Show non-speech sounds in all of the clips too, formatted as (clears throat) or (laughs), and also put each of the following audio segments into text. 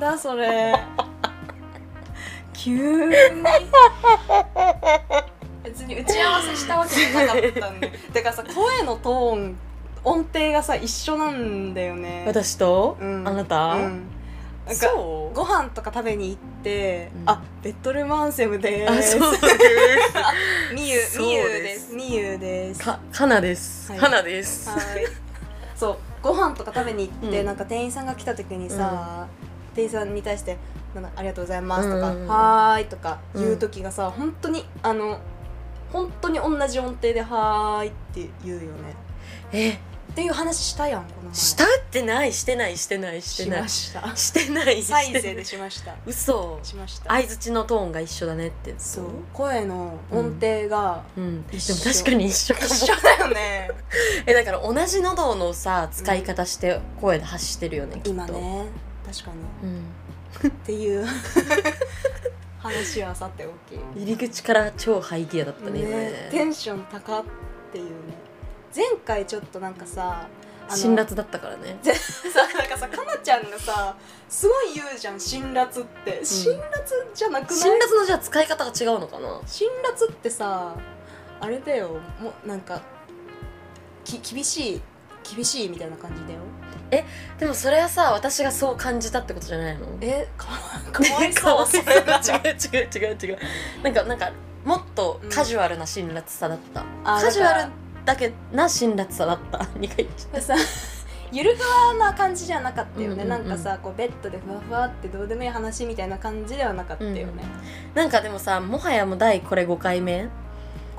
だそれ。(laughs) 急に。別に打ち合わせしたわけじゃなかったんで。(laughs) だからさ声のトーン音程がさ一緒なんだよね。私と、うん。あなた、うん。なんかそう？ご飯とか食べに行って、うん。あベッドルームアンセムであすそう。みゆみゆでです。すみゆです。かかなです、はい。かなです、はい。そう。ご飯とか食べに行って、うん。なんか店員さんが来た時にさ、店員さんに対して「なんかありがとうございます」とか「うんうんうん。はーい」とか言う時がさ、本当にあの本当に同じ音程で「はーい」って言うよね。え？っていう話したやんこの前。したってないしてないしてないしてない。しました。してないサイゼしてない。でしました。嘘。しました。相づちのトーンが一緒だねって。そう。声の音程がうん、でも一緒。確かに一緒かも。一緒だよね。(laughs) えだから同じ喉のさ使い方して声で発してるよね、きっと。今ね確かに。うん。っていう。話はさておき。入り口から超ハイギアだったね今ね。ねテンション高っていうね。前回ちょっとなんかさ辛辣だったからね。(laughs) ぜさなんかさかなちゃんがさすごい言うじゃん辛辣って。辛辣じゃなくない、辛辣のじゃあ使い方が違うのかな？辛辣ってさあれだよ。もうなんかき厳しい厳しいみたいな感じだよでもそれはさ私がそう感じたってことじゃないの？えか (laughs) かわいそう。それ違う違う違う違う。なんかなんかもっとカジュアルな辛辣さだった、あカジュアだルだけな辛辣さだった。(laughs) 2回でさゆるふわな感じじゃなかったよね、うんうんうん。なんかさこうベッドでふわふわってどうでもいい話みたいな感じではなかったよね、なんかでもさもはやもう第これ5回目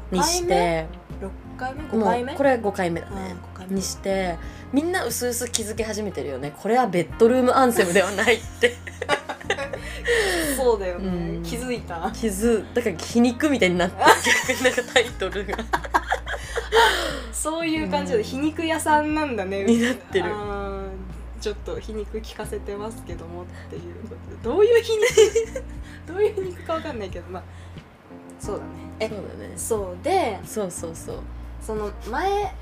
にして。6回目？5も回目？うこれ5回目だうんね。5回目にしてみんなうすうす気づき始めてるよね。これはベッドルームアンセムではないって。そうだよね、うん。気づいた？気づだから皮肉みたいになって (laughs) 逆になんかタイトルが。そういう感じで皮肉屋さんなんだね。になってる。ちょっと皮肉聞かせてますけどもっていうことで。どういう皮肉？(laughs) どういう皮肉かわかんないけどまあそうだね。えそうだね。そうでそうそうそう。その前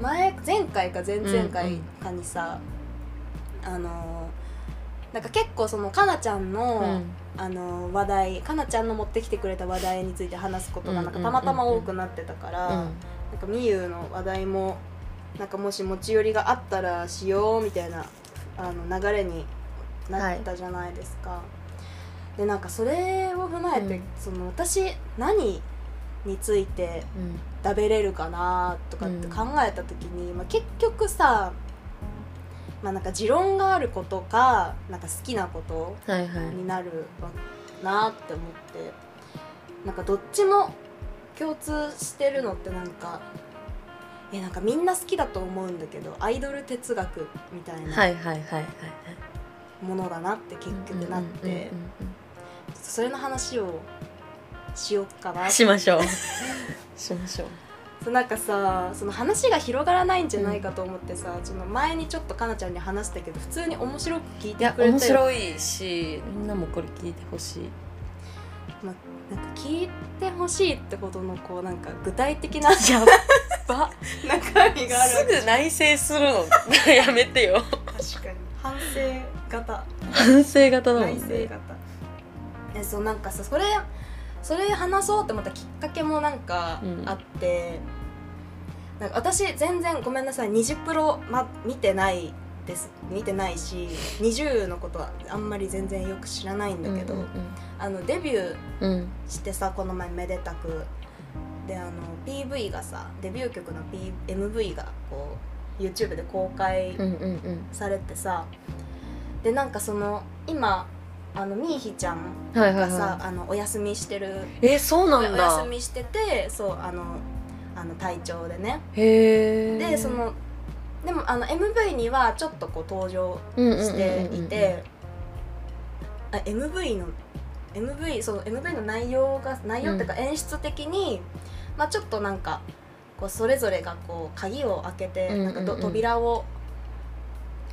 前前回か前々回かにさ、あのなんか結構そのかなちゃんの、うん。あの話題かなちゃんの持ってきてくれた話題について話すことがなんかうんたまたま多くなってたから、なんかみゆの話題もなんかもし持ち寄りがあったらしようみたいなあの流れになったじゃないですか。でなんかそれを踏まえて、うん。その私何についてうん。食べれるかなとかって考えた時に、まあ、結局さまあなんか持論があることかなんか好きなことはいはい。になるわなって思ってなんかどっちも共通してるのってなんかえなんかみんな好きだと思うんだけどアイドル哲学みたいなはいはいはいはいはい。ものだなって結局なって、それの話をしようかな。しましょう。(laughs) しましょう。そうなんかさその話が広がらないんじゃないかと思ってさ、その前にちょっとかなちゃんに話したけど普通に面白く聞いいやてくれて面白いしみんなもこれ聞いてほしい。まなんか聞いてほしいってことのこうなんか具体的なやば (laughs) 中身があるすぐ内省するの。(laughs) やめてよ。確かに。反省型。反省型だもん内省ね型。えそうなんかさそれそれ話そうって思ったきっかけもなんかうん。あって、なんか私全然ごめんなさい20プロ、ま、見てないです。見てないし20のことはあんまり全然よく知らないんだけど、うんあのデビューうん。うんしてさこの前めでたく。であの PV がさデビュー曲の、P、MV がこう YouTube で公開うんうんうん。されてさでなんかその今あのみーひちゃんはいはいがさ、はあのお休みしてるいえそうなおんだ。休みしててそうあのあの体調でね。へえでそのでもあの MV にはちょっとこう登場していてあ MV の MV そう MV の内容が内容っていうか演出的に、まあちょっとなんかこうそれぞれがこう鍵を開けて、うんうんうん。なんかど扉を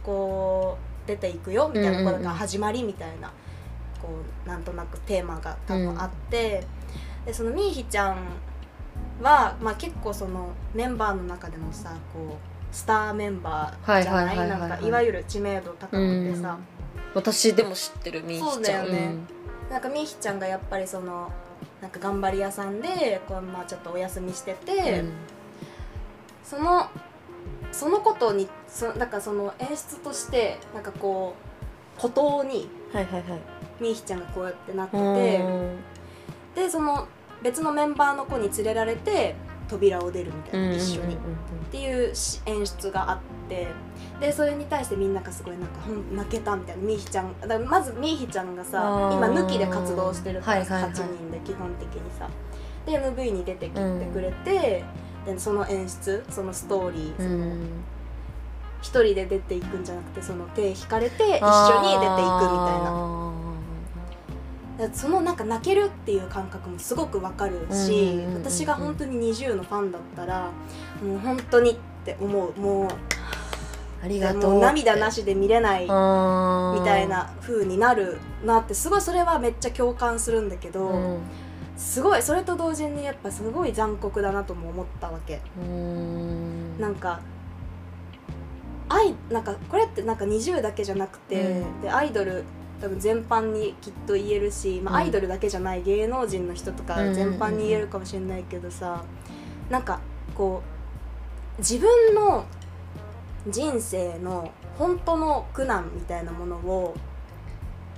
こう出ていくよみたいな、うんうんうんこうなんか始まりみたいなこうなんとなくテーマが多分あって、でそのみーひちゃんは、まあ、結構そのメンバーの中でもさこうスターメンバーじゃない？なんかいわゆる知名度高くてさ、私でも知ってるみーひちゃん。そうだよね。なんかみーひちゃんがやっぱりそのなんか頑張り屋さんでこう、まあ、ちょっとお休みしてて、うん。そのそのことにそなんかその演出としてなんかこう孤島にはいはいはいみーひちゃんがこうやってなってうてん。でその別のメンバーの子に連れられて扉を出るみたいな、一緒に。っていうし演出があってでそれに対してみんながすごいなんか泣けたみたいなみーひちゃんだまずみーひちゃんがさ今抜きで活動してるからさ、はいはいはい。8人で基本的にさ。で MV に出てきてくれて、でその演出そのストーリー、そのうん一人で出ていくんじゃなくてその手引かれて一緒に出ていくみたいなそのなんか泣けるっていう感覚もすごくわかるし、私が本当に NiziU のファンだったらもう本当にって思う。もうありがとうもう涙なしで見れないみみたいな風になるなってすごいそれはめっちゃ共感するんだけど、うん。すごいそれと同時にやっぱすごい残酷だなとも思ったわけ。うん。なんか愛なんかこれってなんか20だけじゃなくて、うん。でアイドル多分全般にきっと言えるし、まあ、うん。アイドルだけじゃない芸能人の人とかうん全般に言えるかもしれないけどさ、なんかこう自分の人生の本当の苦難みたいなものを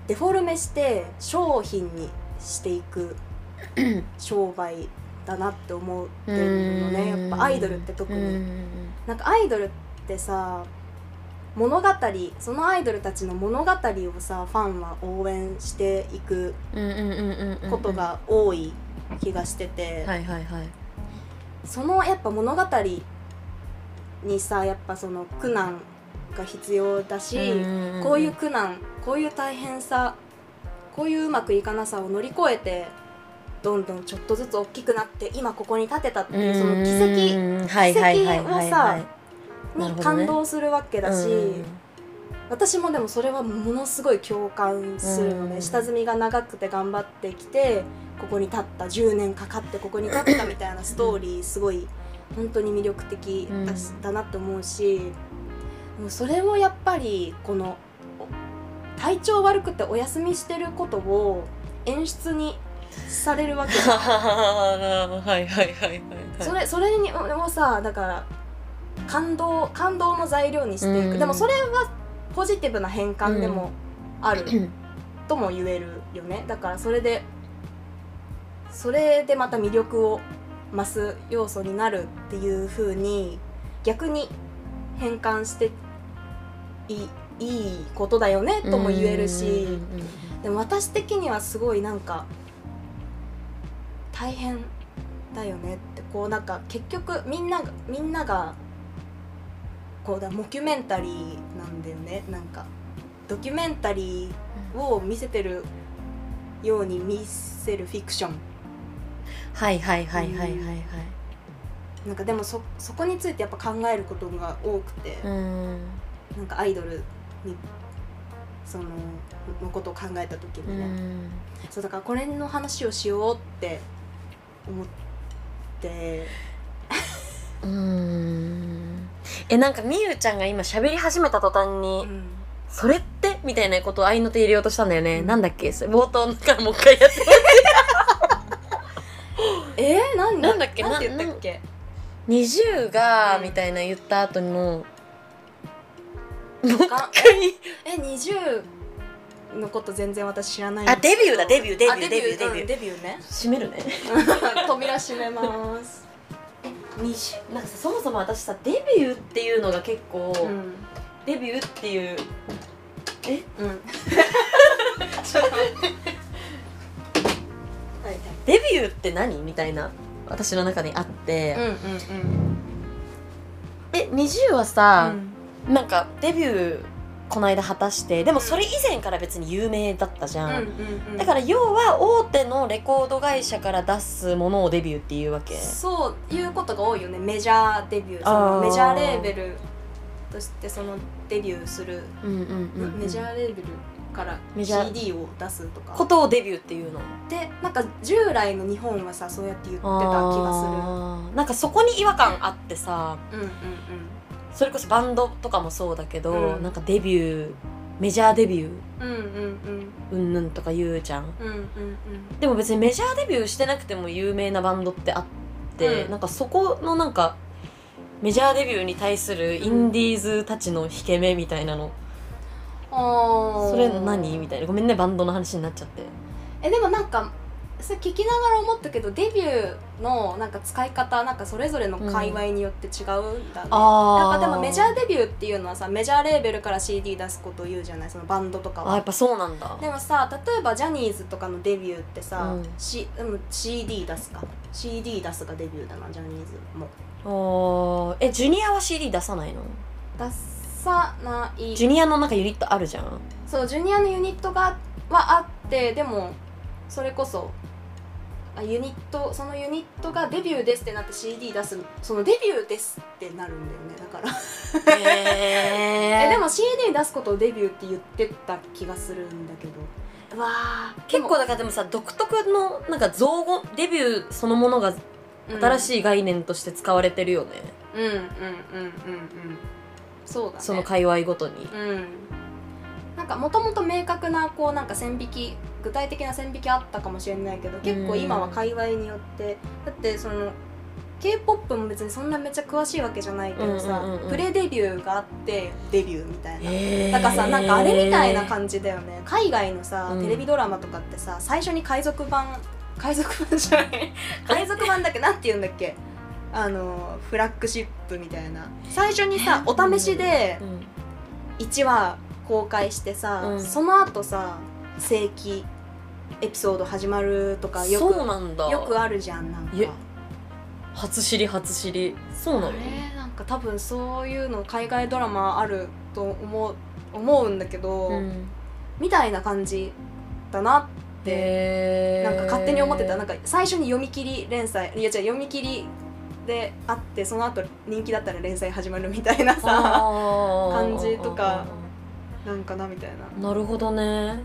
デフォルメして商品にしていく (clears throat) 商売だなって思ってるのね。やっぱアイドルって特に。うん。なんかアイドルってさ物語そのアイドルたちの物語をさファンは応援していくことが多い気がしてて、はいはいはい。そのやっぱ物語にさやっぱその苦難が必要だし、こういう苦難こういう大変さこういううまくいかなさを乗り越えてどんどんちょっとずつ大きくなって今ここに立てたっていうその奇跡奇跡をさ感動するわけだし、うん。私もでもそれはものすごい共感するのね、うん。下積みが長くて頑張ってきてここに立った10年かかってここに立ったみたいなストーリーすごい本当に魅力的だなって思うしもうそれをやっぱりこのお体調悪くてお休みしてることを演出にされるわけだ (laughs) はいはいはいはい。それそれにもさだから感動感動の材料にしていく、うん。でもそれはポジティブな変換でもある。う (clears throat) んとも言えるよね。だからそれでそれでまた魅力を増す要素になるっていう風に逆に変換していいいいことだよねとも言えるし、うん。でも私的にはすごいなんか大変だよねってこうなんか結局みんながみんながこうだモキュメンタリーなんだよね。なんかドキュメンタリーを見せてるように見せるフィクション。はいはいはいはいはいはい。なんかでもそそこについてやっぱ考えることが多くて、うん。なんかアイドルにそののことを考えた時うにね、ん。そうだからこれの話をしようって思って。うんえなんかみゆちゃんが今喋り始めた途端にうん「それって?」みたいなことを合いの手入れようとしたんだよね、うん。なんだっけ？冒頭からもう一回やって。(laughs) えー、なんなんだっけ？なんて言ったっけ？20がうんみたいな言った後のもう一か回え20のこと全然私知らないんあデビューだデビューデビュあーデビューデビュー。うんデビューね。閉めるね。(laughs) 扉閉めます20なんかさそもそも私さデビューっていうのが結構、うん。デビューっていううん。(laughs) ちょっと待って。はいデビューって何？みたいな私の中にあって、はいうんうん。え20はうさ、ん。なんかデビューこの間果たしてでもそれ以前から別に有名だったじゃん、うんうんうん。だから要は大手のレコード会社から出すものをデビューっていうわけ。そういうことが多いよね。メジャーデビュー。そのメジャーレーベルとしてそのデビューする、うんうんうん、うん、メジャーレーベルからメジャー CD を出すとか。ことをデビューっていうの。でなんか従来の日本はさそうやって言ってた気があー。なんかそこに違和感あってさ。するうんうんそれこそバンドとかもそうだけど、うん。なんかデビューメジャーデビューうんうんうん。うんぬんとか言うじゃん。うんうんうん。でも別にメジャーデビューしてなくても有名なバンドってあって、うん。なんかそこのなんかメジャーデビューに対するインディーズたちの引け目みたいなの、あー。それ何？みたいな。ごめんねバンドの話になっちゃって。えでもなんかそれ聞きながら思ったけどデビューのなんか使い方なんかそれぞれの界隈によって違うんだね、やっあぱでもメジャーーデビューっていうのはさメジャーレーベルから CD 出すことを言うじゃないそのバンドとかは。あやっぱそうなんだ。でもさ例えばジャニーズとかのデビューってさ、うん。C でも CD 出すか。CD 出すがデビューだなジャニーズも。あー。えジュニアは CD 出さないの？出さない。ジュニアのなんかユニットあるじゃん。そうジュニアのユニットがはあってでもそれこそあユニットそのユニットがデビューですってなって CD 出すそのデビューですってなるんだよねだから。へ (laughs) えでも CD 出すことをデビューって言ってた気がするんだけど。うわー。結構だからでもさ独特のなんか造語デビューそのものが新い、しい概念として使われてるよね、うん、うんうんうんうんうん。そうだね。その界隈ごとに。うん。なんかもともと明確なこうなんか線引き具体的な線引きあったかもしれないけど結構今は界隈によってだってその k p o p も別にそんなめっちゃ詳しいわけじゃないけどさ、うんうんうんうん。プレデビューがあってデビューみたいな。へー。だからさなんかあれみたいな感じだよね。海外のさ、うん。テレビドラマとかってさ最初に海賊版海賊版じゃない？(laughs) 海賊版だっけ？なんて言うんだっけ？あのフラッグシップみたいな。最初にさお試しでうん。1話公開してさ、うん。その後さ正規エピソード始まるとかよそうなんだ。くよくあるじゃんなんか。初知り初知り。そうなの？なんか多分そういうの海外ドラマあると思う思うんだけど、うん。みたいな感じだなってなんか勝手に思ってた。なんか最初に読み切り連載いや違う読み切りであってその後人気だったら連載始まるみたいなさ感じとかなんかなみたいな。なるほどね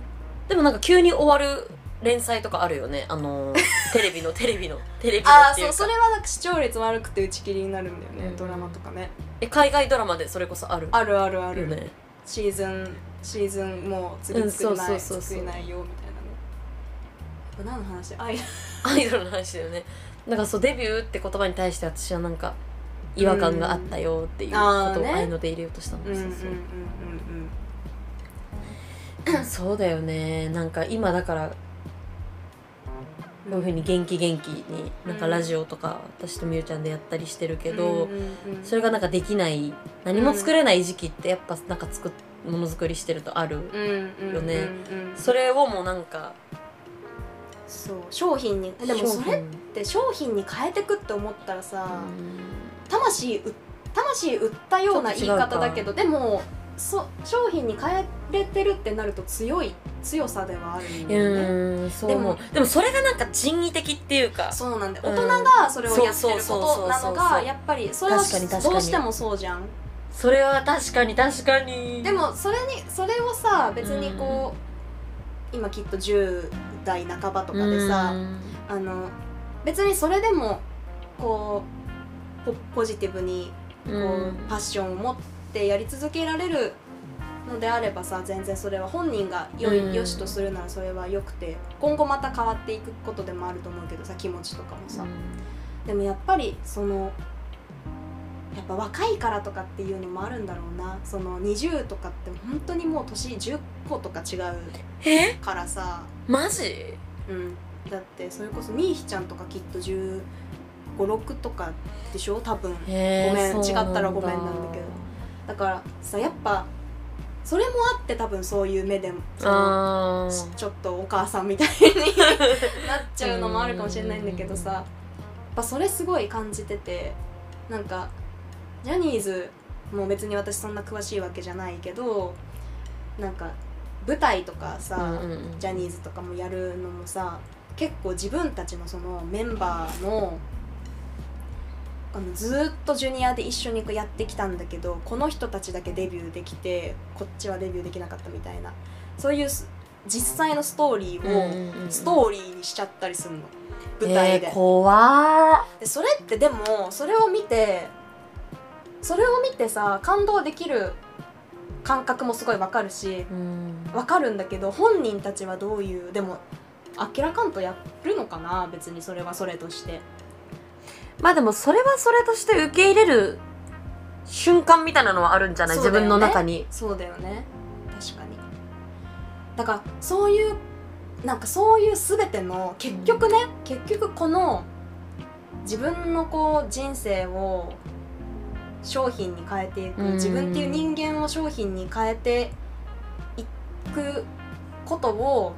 でもなんか急に終わる連載とかあるよね。あの (laughs) テレビのテレビのテレビのああっていうか。そうそれはなんか視聴率悪くて打ち切りになるんだよね、うん。ドラマとかね。え海外ドラマでそれこそある？あるあるある、よね。シーズンシーズンもう次うん作れない、そうそうそうそう。作れないよみたいなね。何の話？あい (laughs) アイドルの話だよね。だからそうデビューって言葉に対して私はなんか違和感があったよっていうことあーね。を愛ので入れようとしたの、うんう。んうんうんそうそう (clears throat) そうだよね。なんか今だからこういうふうに元気元気になんかラジオとか私とみゆちゃんでやったりしてるけど、それがなんかできない何も作れない時期ってやっぱなんか作っものづくりしてるとある、よね。それをもうなんかそう商品にでもそれって商品に変えてくって思ったらさ、魂う魂売ったような言い方だけどでもそ商品に変えれてるってなると強い強さではあるんうだよね。でもでもそれがなんか人為的っていうか。そうなんだよ。うん。大人がそれをやってることなのがやっぱりそれはどうしてもそうじゃん。それは確かに確かに。でもそれにそれをさ別にこう、今きっと10代半ばとかでさ、あの別にそれでもこうポポジティブにこう、うん。パッションを持ってやり続けられるのであればさ全然それは本人がよよしとするならそれはよくて今後また変わっていくことでもあると思うけどさ気持ちとかもさ、でもやっぱりそのやっぱ若いからとかっていうのもあるんだろうな。その20とかって本当にもう年10個とか違うえからさ、マジ？うん、だってそれこそみーひちゃんとかきっと1 5 6とかでしょ？多分。ごめん。違ったらごめんなんだけどだからさやっぱそれもあって多分そういう目でそのちょっとお母さんみたいになっちゃうのもあるかもしれないんだけどさやっぱそれすごい感じててなんかジャニーズも別に私そんな詳しいわけじゃないけどなんか舞台とかさ、うんうんうん。ジャニーズとかもやるのもさ結構自分たちのそのメンバーのあのずーっとジュニアで一緒にこうやってきたんだけどこの人たちだけデビューできてこっちはデビューできなかったみたいな。そういうす実際のストーリーをストーリーにしちゃったりするの。舞台で,、えー、怖でそれってでもそれを見てそれを見てさ感動できる感覚もすごいわかるしうん。わかるんだけど本人たちはどういうでも明らかんとやるのかな別にそれはそれとしてまあでもそれはそれとして受け入れる瞬間みたいなのはあるんじゃない、自分の中に。そうだよね。確かに。だからそういうなんかそういう全ての結局ね、結局この自分のこう人生を商品に変えていく、うん。自分っていう人間を商品に変えていくことを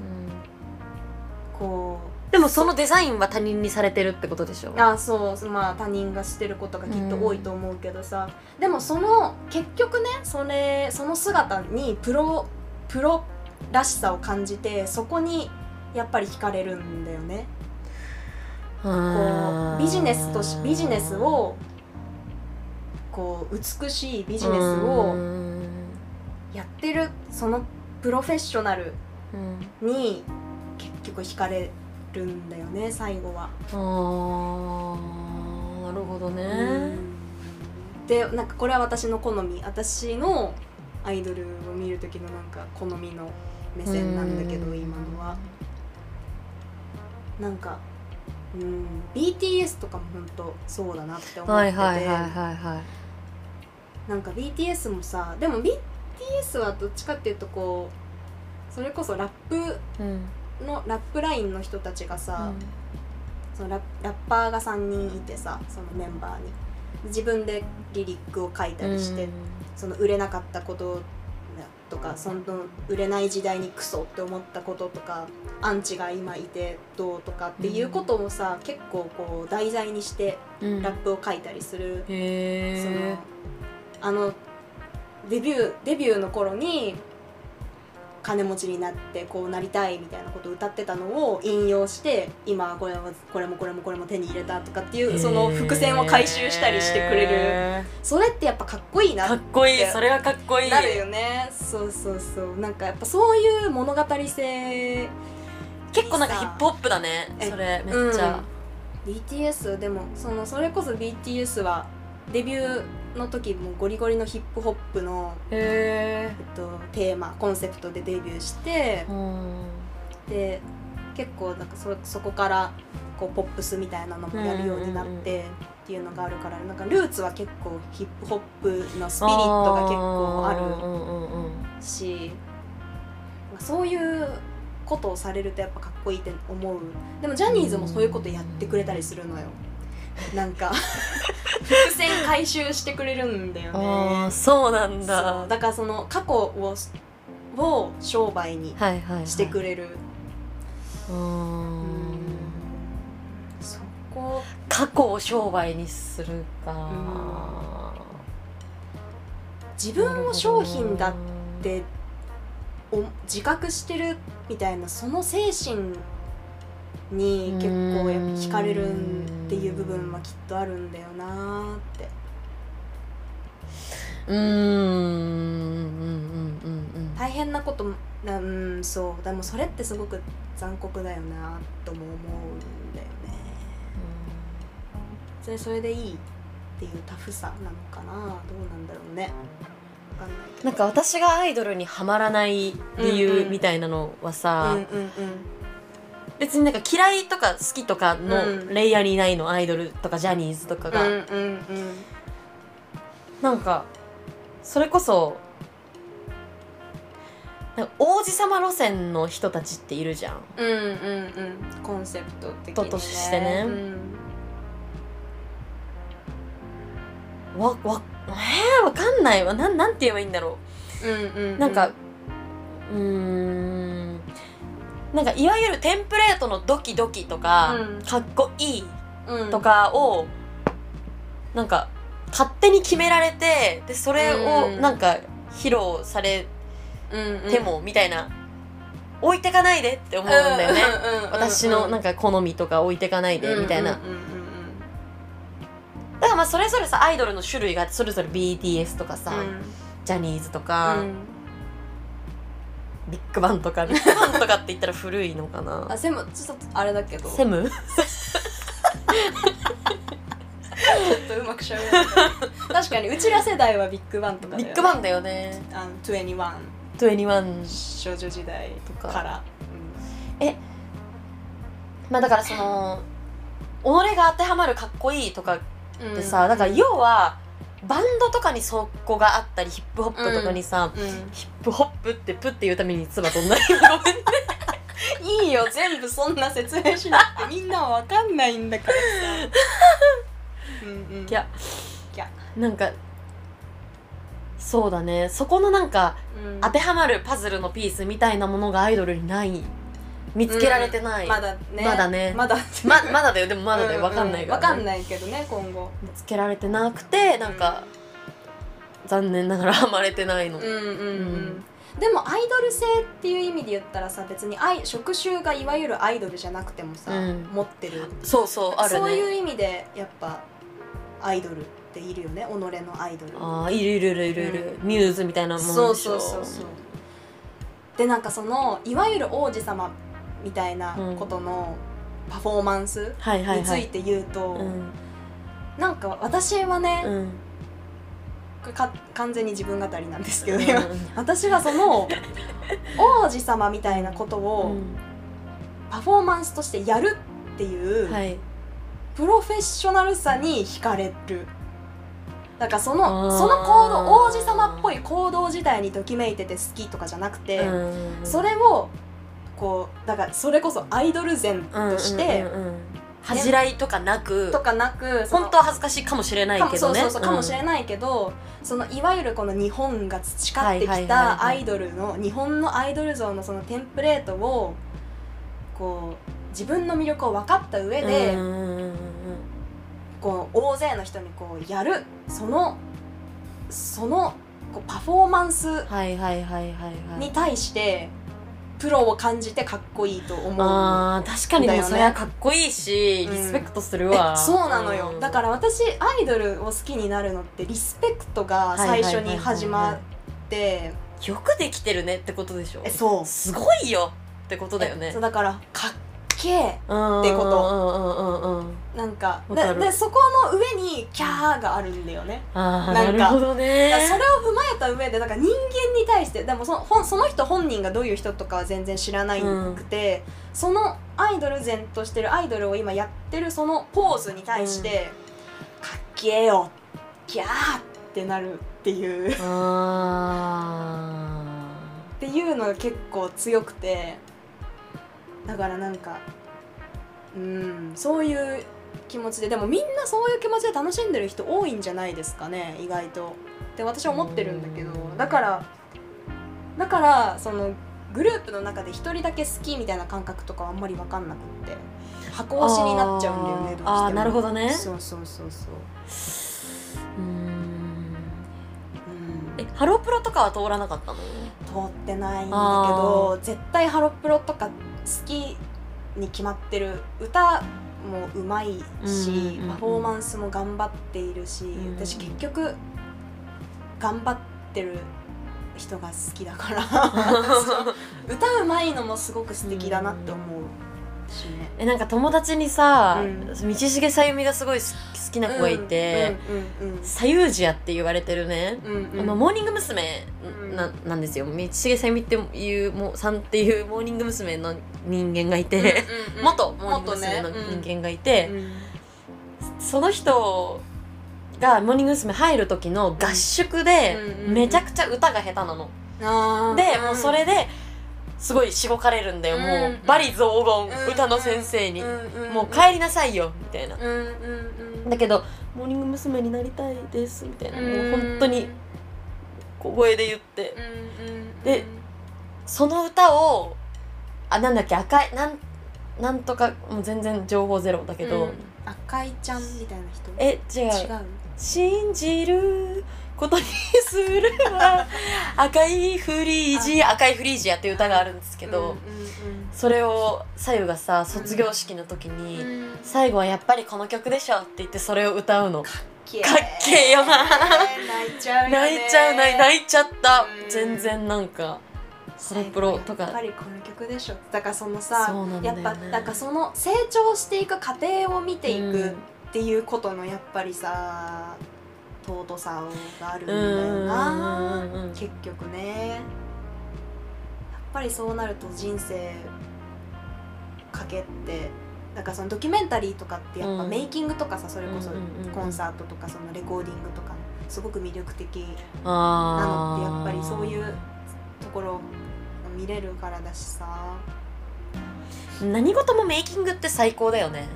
こでもそのデザインは他人にされてるってことでしょ？うあそうまあ他人がしてることがきっと多いと思うけどさ、でもその結局ねそれその姿にプロプロらしさを感じてそこにやっぱり惹かれるんだよね。こうビジネスとしビジネスをこう美しいビジネスをやってるそのプロフェッショナルうんに結局惹かれるんだよね最後は。あーなるほどね、でなんかこれは私の好み。私のアイドルを見る時のなんか好みの目線なんだけどうん。今のは。なんかうん BTS とかも本当そうだなって思ってて、はいはいはいはいはい。なんか BTS もさでも BTS はどっちかっていうとこうそれこそラップうんのラップラインの人たちがさ、そのララッパーが3人いてさそのメンバーに。自分でリリックを書いたりして、その売れなかったこととかその売れない時代にクソって思ったこととかアンチが今いてどうとかっていうこともさ、結構こう題材にしてうん。ラップを書いたりする、そへのあのデビューデビューの頃に金持ちになってこうなりたいみたいなことを歌ってたのを引用して今これもこれもこれもこれも手に入れたとかっていうその伏線を回収したりしてくれる。るそれってやっぱかっこいいなかっこいい。それはかっこいい。なるよね。そうそうそう。なんかやっぱそういう物語性。結構なんかヒップホップだね。えそれめっちゃ、BTS でもそのそれこそ BTS はデビューの時もゴリゴリのヒップホップの、へえっと、テーマコンセプトでデビューしてえうん。で結構なんかそそこからこうポップスみたいなのもやるようになってっていうのがあるからなんかルーツは結構ヒップホップのスピリットが結構あるしそういうことをされるとやっぱかっこいいって思う。でもジャニーズもそういうことやってくれたりするのよなんか。伏線回収してくれるんだよああねそうなんそだう。だからその過去をを商売にはいはい、はい、してくれる、うー。ん。そこ。過去を商売にするか。自分を商品だってお自覚してるみたいなその精神に結構やっぱ惹かれるっていう部分はきっとあるんだよなーって。うーんうんうんうんうん大変なことうんそう。でもそれってすごく残酷だよなとも思うんだよね。それそれでいいっていうタフさなのかなどうなんだろうね。わかんないなんか私がアイドルにはまらない理由みたいなのはさ、うんうんうん別になんか嫌いとか好きとかのうん。レイヤーにいないの、アイドルとかジャニーズとかが、うんうんうん。なんかそれこそ王子様路線の人たちっているじゃん。うんうんうん。コンセプト的に、ね、としてね。うん。わわえー、わかんないわ。なんなんて言えばいいんだろう。んうんうなんかうーんなんかいわゆるテンプレートのドキドキとか、うん。かっこいいうん。とかをなんか勝手に決められてでそれをうん。なんか披露されうんうん。てもみたいな置いてかないでって思うんだよね。うんうんうんうん私のなんか好みとか置いてかないでみたいなうんうん。うんだからまあそれぞれさアイドルの種類があってそれぞれ BTS とかさうん。ジャニーズとうかんビッグバンとかビッグバンとかって言ったら古いのかな。あでもちょっとあれだけど。セム？ちょっととうまくしゃべれない。確かにうちら世代はビッグバンとかだよ、ね、ビッグバンだよね。あの21 21少女時代とか。から、まあだからその己が当てはまるかっこいいとかうんってさ、だから要はバンドとかにそこがあったりヒップホップとかにさ、うんヒップホップってプって言うためにつば飛んだり (laughs) いいよ全部そんな説明しなくてみんなは分かんないんだからさ。うんうん。いやいやなんかそうだね。そこのなんかうん。当てはまるパズルのピースみたいなものがアイドルにない見つけられてない、まだね。まだね。まだ。ままだだよ。でもまだだようわかんないから、わかんないけどね今後。見つけられてなくてなんか、残念ながらハマれてないの、うんうんうん、うん。でもアイドル性っていう意味で言ったらさ別にアイ職種がいわゆるアイドルじゃなくてもさ、うん。持ってる。そうそうあるね。そういう意味でやっぱアイドルっているよね。己のアイドル。ああいるいるいるいるいる、うん。ミューズみたいなもんでしょ。そうそうそうそう。でなんかそのいわゆる王子様みたいなことのパフォーマンスについて言うと、うん。なんか私はね、か完全に自分語りなんですけど、(laughs) 私はその王子様みたいなことうをん。パフォーマンスとしてやるっていう、はい。プロフェッショナルさに惹かれる。だからそのその行動王子様っぽい行動自体にときめいてて好きとかじゃなくて、うん。それをこうだからそれこそアイドル前として、恥じらいとかなく。とかなく本当は恥ずかしいかもしれないけどね。そうそうかもしれない、けど、そのいわゆるこの日本が培ってはいはいはいきたはい。アイドルの日本のアイドル像のそのテンプレートをこう自分の魅力を分かった上で、こう大勢の人にこうやるそのそのこうパフォーマンスはいはいはいはいはい。に対してプロを感じてかっこいいと思う。あー確かにでもそれはかっこいいし、うん。リスペクトするわ。えそうなのよ、うん。だから私アイドルを好きになるのってリスペクトが最初に始まって。よくできてるねってことでしょ？えそう。すごいよってことだよね。そうだからかっけえってこと。うんうんうんうんうんなんかででそこの上にキャーがあるんだよね。なか。なんるほどね。だからそれを踏まえた上でだから人間に対してでもそのその人本人がどういう人とかは全然知らないくて、そのアイドル前としてるアイドルを今やってるそのポーズに対して、かっけえよキャーってなるっていう。っあていうのが結構強くてだからなんかうんそういう気持ちででもみんなそういう気持ちで楽しんでる人多いんじゃないですかね意外と。って私は思ってるんだけどうん。だからだからそのグループの中で一人だけ好きみたいな感覚とかはあんまり分かんなくって箱推しになっちゃうんだよねどうしても。あーなるほどね。そうそうそうそう。ーうーん。うん。えハロプロとかは通らなかったの？通ってないんだけど絶対ハロプロとか好きに決まってる歌もうまいし、うんうんうんパフォーマンスも頑張っているし、ん私結局頑張ってる人が好きだから。(laughs) (laughs) 歌うまいのもすごく素敵だなって思う。しね。えなんか友達にさ、うん道重さゆみがすごい好きな子がいて、さゆうじやって言われてるね、まあ、モーニング娘。うんななんですよ道重さゆみっていうもうさんっていうモーニング娘。の人間がいて、元モーニング娘。の人間がいて、うん (laughs) その人がモーニング娘。入る時の合宿でめちゃくちゃ歌が下手なの。でもうそれですごいしごかれるんだよ、もううんバリ雑言、うん。歌の先生に、うん。もう帰りなさいよ。みたいな、うん。うん。うん。だけどモーニング娘。になりたいですみたいな、もううん本当に小声で言って。うん。うん。でその歌をあなんだっけ赤いなんなんとかもう全然情報ゼロだけど、うん。赤いちゃんみたいな人？え違う。違う？信じることにするわ。赤いフリージア赤いフリージアっていう歌があるんですけど、うんうんそれをさゆがさ卒業式の時に、うん。うん最後はやっぱりこの曲でしょって言ってそれを歌うの。けかっけえよな。泣いちゃうよね。泣いちゃう泣い泣いちゃった。うん。全然なんかハロプロとか。やっぱりこの曲でしょ。だからそのさね。やっぱなんかその成長していく過程を見ていくっっていうことのやっぱりさ尊さがあるんだよな。結局ね。やっぱりそうなると人生かけってだからそのドキュメンタリーとかってやっぱメイキングとかさそれこそコンサートとかそのレコーディングとかすごく魅力的なのってやっぱりそういうところ見れるからだしさ。何事もメイキングって最高だよね。やっ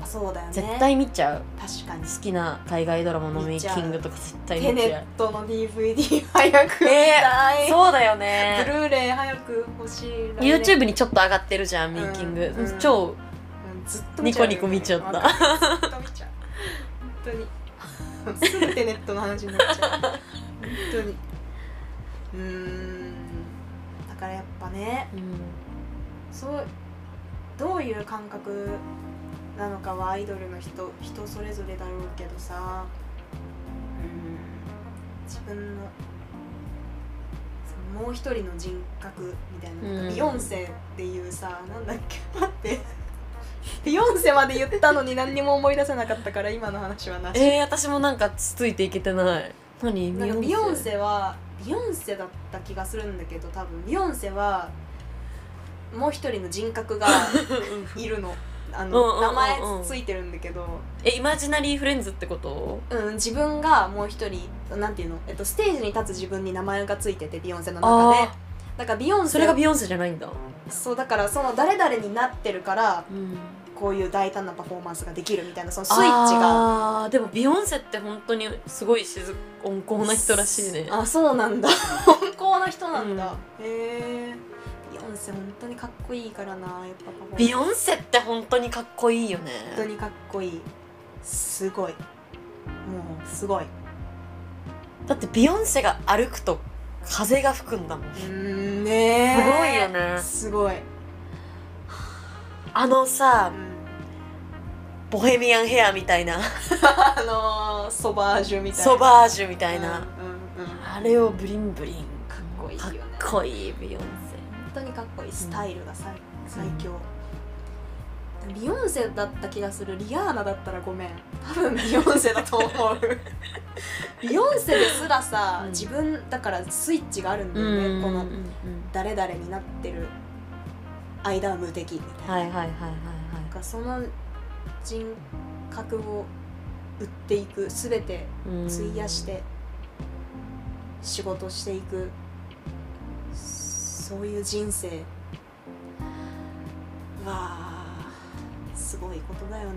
ぱそうだよね。絶対見ちゃう確かに好きな海外ドラマのメイキングとか絶対見ちゃうテネットの DVD 早く見たい、えー、そうだよね。ブルーレイ早く欲しい YouTube にちょっと上がってるじゃんメイキング、うん、超、うん、ずっとニコニコ見ちゃった。ずっと見ちゃう。本当に。すぐテネットの話になっちゃう。本当に。うん。だからやっぱね、うん、そうどういう感覚なのかはアイドルの人人それぞれだろうけどさ。うん。自分のもう一人の人格みたいな、うん、ビヨンセっていうさなんだっけ待って。ビヨンセまで言ったのに何にも思い出せなかったから今の話はなし。えー、私もなんかついていけてない。何？ビヨンセはビヨンセだった気がするんだけど多分ビヨンセはもう一人の人格が (laughs) いるのあの、名前ついてるんだけど。えイマジナリーフレンズってこと？うん自分がもう一人なんていうの、えっと、ステージに立つ自分に名前がついててビヨンセの中で。だからビヨンセそれがビヨンセじゃないんだ。そうだからその誰々になってるから、うん、こういう大胆なパフォーマンスができるみたいなそのスイッチが。あでもビヨンセって本当にすごい静温厚な人らしいね。あそうなんだ。(laughs) 温厚な人なんだ、うん、へえンセ本当にかっこいいからなやっぱビヨンセって本当にかっこいいよね。本当にかっこいい。すごい。もうすごい。だってビヨンセが歩くと風が吹くんだもん。うんねすごいよね。すごい。あのさ、ボヘミアンヘアみたいな。(laughs) あのソバージュみたいな。ソバージュみたいな、うんうんうん、あれをブリンブリン。かっこいいよね。かっこいいビヨンセ本当にかっこいいスタイルが最,、最強、ビヨンセだった気がするリアーナだったらごめん。多分ビヨンセだと思う。(laughs) ビヨンセですらさ、うん、自分だからスイッチがあるんだよね、うん、この誰々になってる間は無敵みたいな、はいはいはいはいはい、その人格を売っていく全て費やして仕事していくそういう人生はすごいことだよね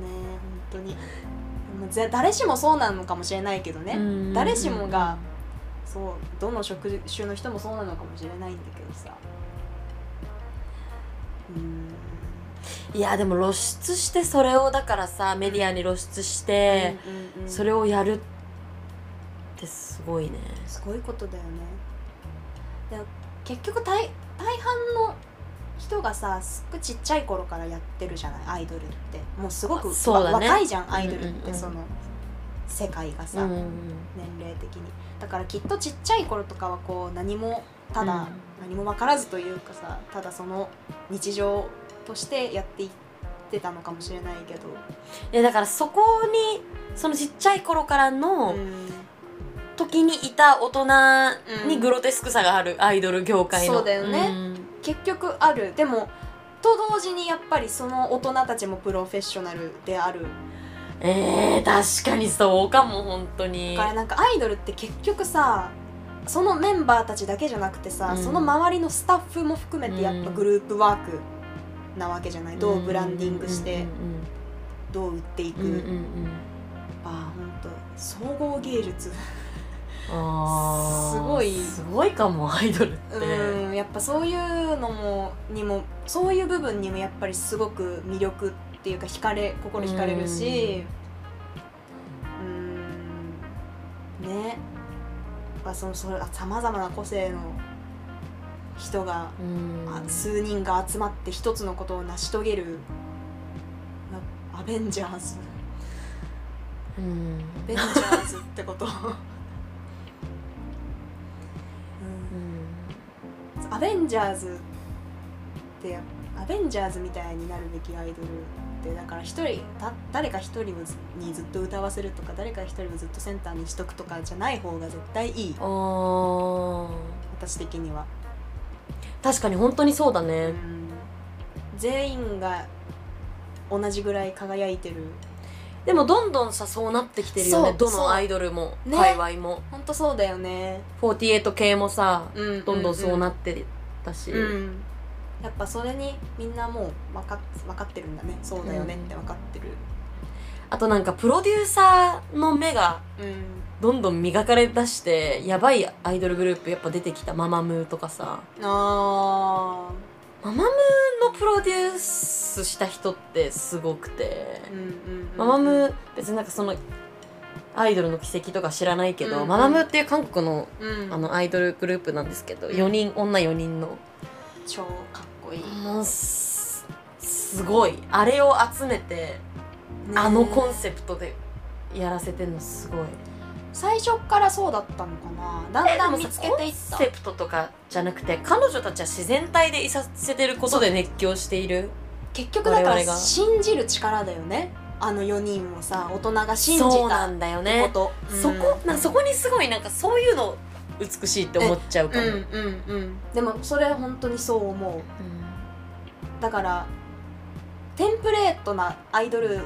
本当に。誰しもそうなのかもしれないけどね。誰しもがそうどの職種の人もそうなのかもしれないんだけどさ。いやでも露出してそれをだからさメディアに露出してそれをやるってすごいね。すごいことだよね。で結局大大半の人がさすっごいちっちゃい頃からやってるじゃない？アイドルって。もうすごく、ね、若いじゃんアイドルって、その世界がさ、うんうん、年齢的に。だからきっとちっちゃい頃とかはこう何もただ、何も分からずというかさただその日常としてやっていってたのかもしれないけど。えだからそこにそのちっちゃい頃からの、時にいた大人にグロテスクさがある、アイドル業界の。そうだよね、うん、結局ある。でもと同時にやっぱりその大人たちもプロフェッショナルである。えー、確かにそうかも本当に。だからなんかアイドルって結局さそのメンバーたちだけじゃなくてさ、うん、その周りのスタッフも含めてやっぱグループワークなわけじゃない、どうブランディングして、どう売っていく、うんうんうん、あ本当。総合芸術。あすごい。すごいかもアイドルって。うんやっぱそういうのもにもそういう部分にもやっぱりすごく魅力っていうか惹かれ心惹かれるし。うん。ね。ぱそのそれさまざまな個性の人が、数人が集まって一つのことを成し遂げるアベンジャーズ、うん、アベンジャーズってことアベンジャーズってアベンジャーズみたいになるべきアイドルってだから一人た誰か一人にずっと歌わせるとか誰か一人をずっとセンターにしとくとかじゃない方が絶対いい。私的には、確かに本当にそうだうね、ん、全員が同じぐらい輝いてるでもどんどんさそうなってきてるよね。どのアイドルも、ね。界隈も。ほんとそうだよね。48系もさうんどんどんそうなってたし、うん。やっぱそれにみんなもう分かっ分かってるんだね。そうだよねって分かってる。あとなんかプロデューサーの目がうん。どんどん磨かれ出してやばいアイドルグループやっぱ出てきた。ママムーとかさ。あママムーのプロデュースした人ってすごくて。ママムー別になんかそのアイドルの奇跡とか知らないけど、うんうん。ママムーっていう韓国のうん。あのアイドルグループなんですけど、うん。4人女4人の。超かっこいい、もうすすごい。あれを集めて、あのコンセプトでやらせてんのすごい最初からそうだったのかな。だんだん見つけていっコたンセプトとかじゃなくて彼女たちは自然体でいさせてることで熱狂している？結局だから信じる力だよね。あの4人をさ大人が信じそうなたんだよこね、と、そこなそこにすごいなんかそういうの美しいって思っちゃうかも、うんうんうん。でもそれ本当にそう思う。だからテンプレートなアイドル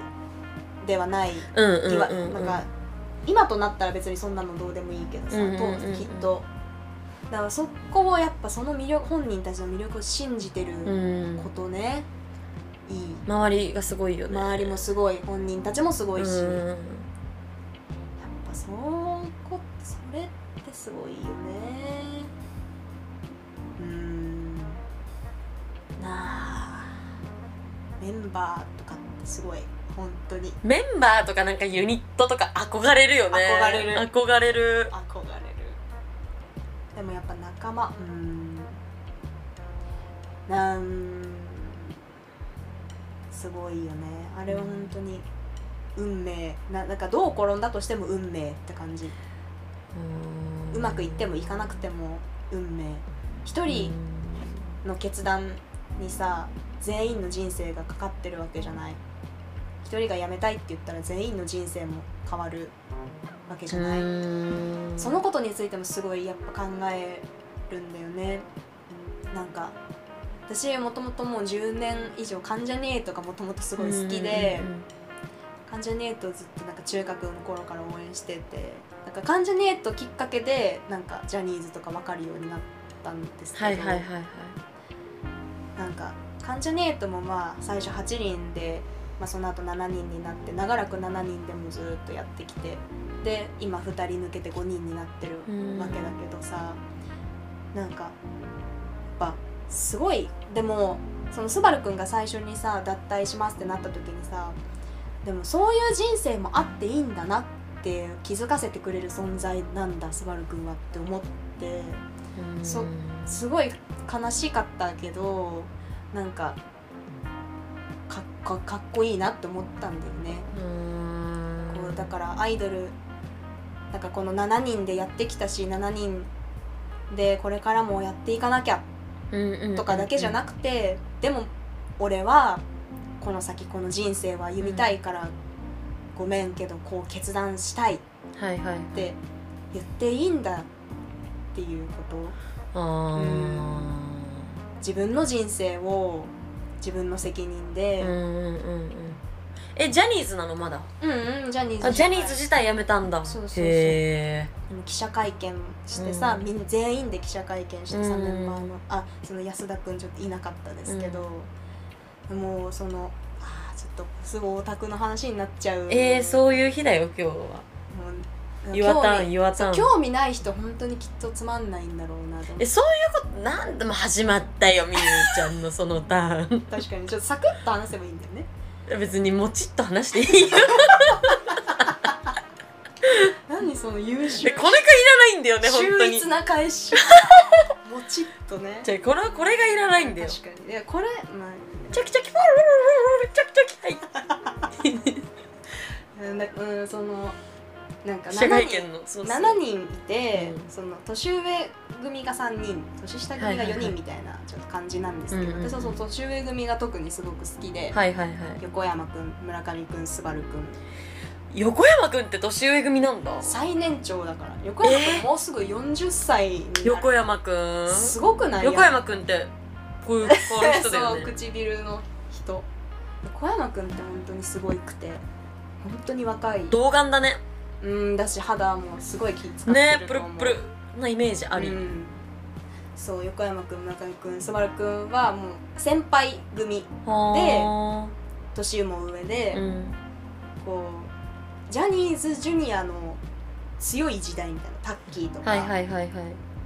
ではないうんうんうん今うん。なんか今となったら別にそんなのどうでもいいけどさ、当時きっと。だからそこをやっぱその魅力本人たちの魅力を信じてるうん。ことね、いい。周りがすごいよね。周りもすごい。本人たちもすごいし、やっうんぱそうこそれってすごいよね。うん。なあ。メンバーとかってすごい本当に。メンバーとかなんかユニットとか憧れるよね。憧れる。憧れる。憧れる。でもやっぱ仲間。うん。なんすごいよね。あれは本当に運命。ななんかどう転んだとしても運命って感じ。うまくいってもいかなくても運命。一人の決断にさ全員の人生がかかってるわけじゃない一人が辞めたいって言ったら全員の人生も変わるわけじゃない、うん。そのことについてもすごいやっぱ考えるんだよね。うんなんか私もともともう10年以上関ジャニ∞がもともとすごい好きで関ジャニ∞をずっとなんか中学の頃から応援しててなんか関ジャニ∞きっかけでなんかジャニーズとか分かるようになったんですけど、はいはいはいはい。なんか関ジャニ∞もまあ最初8人で、まあ、その後7人になって長らく7人でもずっとやってきてで今2人抜けて5人になってるうん。わけだけどさなんかやっぱすごいでもそのスバルくんが最初にさ脱退しますってなった時にさでもそういう人生もあっていいんだなって気づかせてくれる存在なんだスバルくんはって思ってうん。そすごい悲しかったけどなんかかっかかっこいいなって思ったんだよね。うん。こうだからアイドルなんかこの7人でやってきたし7人でこれからもやっていかなきゃとかだけじゃなくて、でも俺はこの先この人生は歩みたいから、ごめんけどこう決断したいって言っていいんだっていうこと。自分の人生を自分の責任で、うんうんうんうん。えジャニーズなのまだ？うんうんジャニーズ。あジャニーズ自体やめたんだ。そうそうそう。へ記者会見してさ、うん。みんな全員で記者会見してさ、うんメンバーの。あその安田君ちょっといなかったですけど、もうそのあーちょっとすごいオタクの話になっちゃう。ええー、そういう日だよ今日は。もうゆわた興味んゆわたん。そう興味ない人本当にきっとつまんないんだろうなとえそういうことなんでも始まったよみゆちゃんのそのターン。(laughs) 確かにちょっとサクッと話せばいいんだよね。別にもちっと話していいよ。何その優秀。えこれがいらないんだよね本当に。秀逸な返し。(laughs) もちっとね。じゃあこれはこれがいらないんだよ。確かに。いやこれ、まチャキチャキパルルルルルチャキチャキはいうんそのなんか記者7人会見のそうそう。7人いて、うん。その年上組が3人年下組が4人みたいなちょっと感じなんですけど、そうそう年上組が特にすごく好きで、はいはいはい。横山くん村上くんスバルくん。横山くんって年上組なんだ？最年長だから。横山くんもうすぐ40歳になる、横山くん？すごくない？横山くんってこういうこういう人だよ (laughs) そうね唇の人。横山くんって本当にすごいくて本当に若い。童顔だねうんだし肌もすごい気使ってねると思う。プルプル。なイメージあり、うん。そう横山くん村上くんスバルくんはもう先輩組は年も上で、ーうん。こうジャニーズジュニアの強い時代みたいなタッキーとか、はいはいはいはい。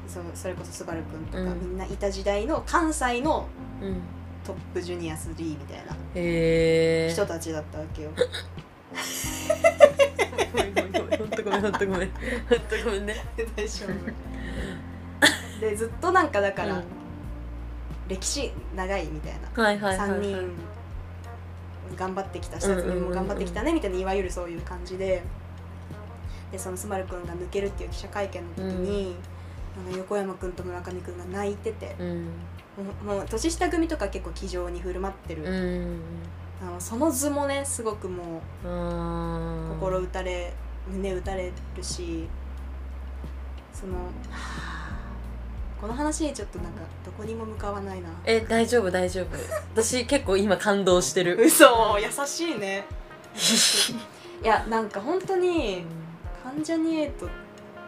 そうそれこそスバルくんとか、うん。みんないた時代の関西のうん。トップジュニア3みたいなへえ人たちだったわけよ。(laughs) ごめんごめんごめん。ほんとごめんほんとごめん。ほんとごめんね大丈夫。でずっとなんかだから、うん。歴史長いみたいな、はいはいはいはい。3人頑張ってきた下積みも頑張ってきたねみたいないわゆるそういう感じで。でそのスバルくんが抜けるっていう記者会見の時に、あの横山くんと村上くんが泣いてて。うん。もうもう年下組とか結構気丈に振る舞ってる、うんあのその図もねすごくもう心打たれ胸打たれるしそのはあこの話ちょっとなんかどこにも向かわないな。え大丈夫大丈夫。私結構今感動してる。(laughs) 嘘優しいね。いやなんか本当に関ジャニエイト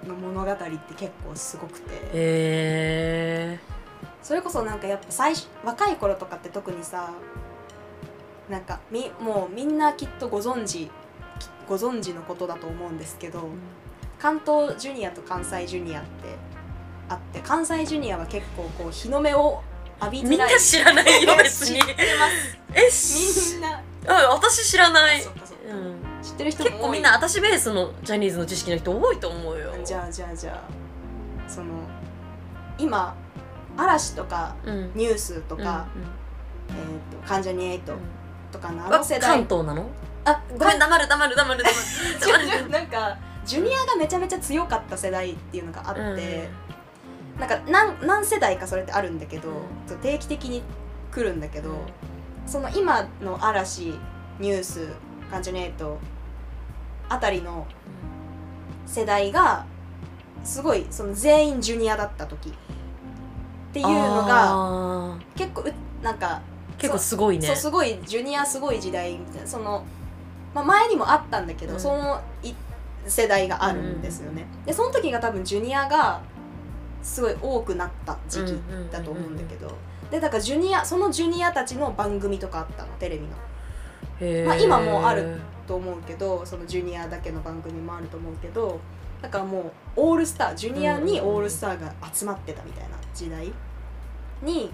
の物語って結構すごくて。へえそれこそなんかやっぱ最初若い頃とかって特にさなんかみもうみんなきっとご存知きご存知のことだと思うんですけど関東ジュニアと関西ジュニアってあって関西ジュニアは結構こう日の目を浴びづらい。みんな知らないよ別に。えしみんな。あ私知らない。知ってる人結構みんな私ベースのジャニーズの知識の人多いと思うよ。じゃあじゃあじゃあその今嵐とかうん。ニュースととか、えー、と関ジャニエイトとかのああの世代。関東なの？あごめん黙る黙る黙る (laughs) 黙る。なんかジュニアがめちゃめちゃ強かった世代っていうのがあって、なんか何何世代かそれってあるんだけど、うん。定期的に来るんだけど、その今の嵐ニュース関ジャニエイトあたりの世代がすごいその全員ジュニアだった時っていうのがが結構うなんか結構すごいね。そうすごいジュニアすごい時代みたいなその、まあ、前にもあったんだけど、うん。そのい世代があるんですよね、でその時が多分ジュニアがすごい多くなった時期だと思うんだけど、でだからジュニアそのジュニアたちの番組とかあったのテレビの。まあ今もあると思うけどそのジュニアだけの番組もあると思うけどだからもうオールスタージュニアにオールスターが集まってたみたいな時代に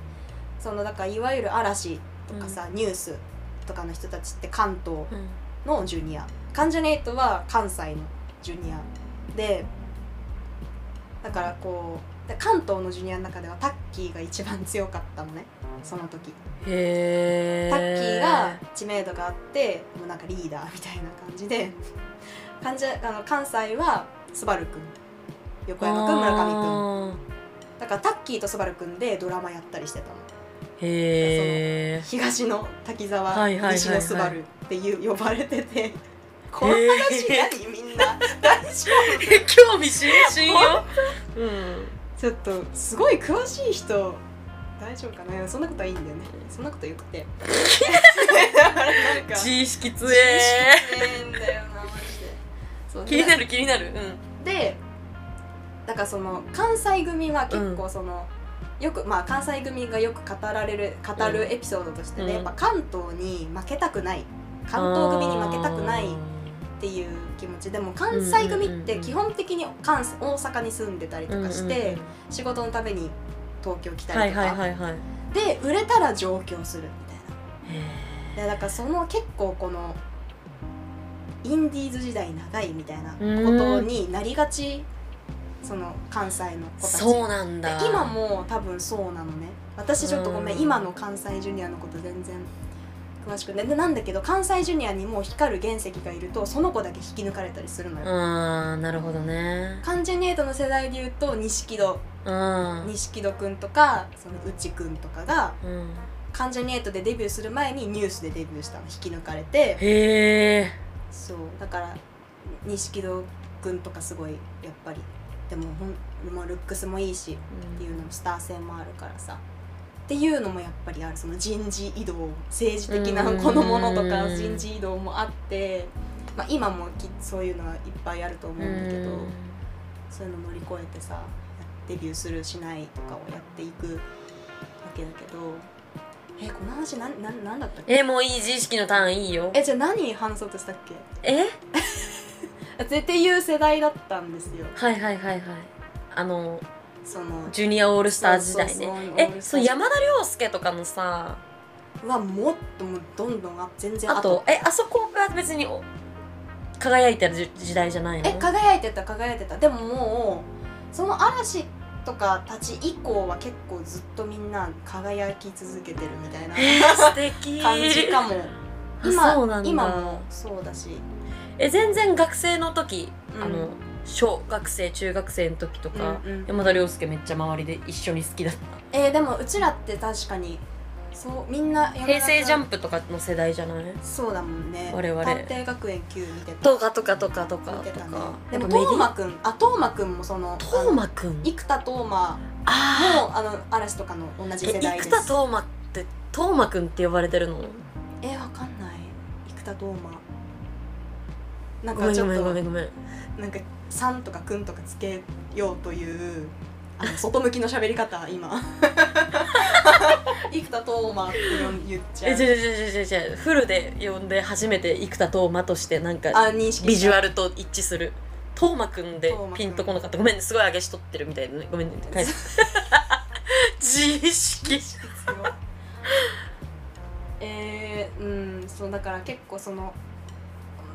そのだからいわゆる嵐とかさ、ニュースとかの人たちって関東うん。のジュニア。関ジャニエイトは関西のジュニア。でだからこうで関東のジュニアの中ではタッキーが一番強かったのね。その時。へえタッキーが知名度があってもうなんかリーダーみたいな感じで。関ジャあの関西はスバルくん横山くん村上くんんだからタッキーとスバルくんでドラマやったりしてたのへえ東の滝沢、はいはいはいはい。西のスバルっていう呼ばれててこの話何みんな？(laughs) 大丈興味津々よ。うん。夫ちょっとすごい詳しい人大丈夫かな？そんなことはいいんだよね。そんなことよくて。(laughs) なんか知識つ知え識ねえんだよなマジで。そう気になる気になる。うんでだからその関西組は結構その、よくまあ関西組がよく語られる語るエピソードとしてね、うん。やっぱ関東に負けたくない。関東組に負けたくないっていう気持ち。でも関西組って基本的に関西大阪に住んでたりとかして、仕事のために東京来たはいりとか、はいはいはいで売れたら上京するみたいな。だからその結構このインディーズ時代長いみたいなことになりがちその関西の子たち。そうなんでだ今も多分そうなのね。私ちょっとごめんうん。今の関西ジュニアのこと全然詳しくねでなんだけど関西ジュニアにも光る原石がいるとその子だけ引き抜かれたりするのよ、あーなるほどね。関ジュニエイトの世代で言うと錦戸。うん。錦戸くんとかその内くんとかがうん。関ジャニエイトでデビューする前にニュースでデビューしたの。引き抜かれて。へえそう。だから錦戸くんとかすごいやっぱりでもほんもうルックスもいいしっていうのもスター性もあるからさ。っていうのもやっぱりある。その人事異動政治的なうん。このものとか人事異動もあって、まあ、今もきそういうのはいっぱいあると思うんだけどそういうの乗り越えてさデビューするしないとかをやっていくわけだけどえこの話なんなんなんだったっけ？えもういい自意識のターンいいよ。えじゃあ何話そうとしたっけ？え？っていう世代だったんですよ。はいはいはいはい。あのそのジュニアオールスター時代ね。えそう山田涼介とかのさはもっともうどんどんあ全然あとえあそこが別にお輝いてる時時代じゃないの？え輝いてた輝いてた。でももうその嵐とかたち以降は結構ずっとみんな輝き続けてるみたいなえー、素敵。感じかも。あ今今もそうだし、え全然学生の時、うん。あの小学生中学生の時とか、うんうん。山田涼介めっちゃ周りで一緒に好きだった。えーでもうちらって確かにそうみんな平成ジャンププとかの世代じゃない？そうだもんね。我々。探偵学園 Q 見てた。とかとかとかとかと見てたね。かでもやっぱメディトーマくんあトーマくんもそのトーマくん？生田斗真あもあの嵐とかの同じ世代です。生田斗真って斗真くんって呼ばれてるの？えわかんない。生田斗真なんごめんごめんかちょっとなんか「さん」とか「くん」とかつけようというあの外向きの喋り方今。(laughs) 生田斗真って言っちゃう。え違う違う違う違う違う。フルで呼んで初めて生田斗真としてなんかビジュアルルと一致する。斗真くんでピンとこなかった。ごめんねすごい上げしとってるみたいな。ねごめんね返す自意識。えー、うんそうだから結構その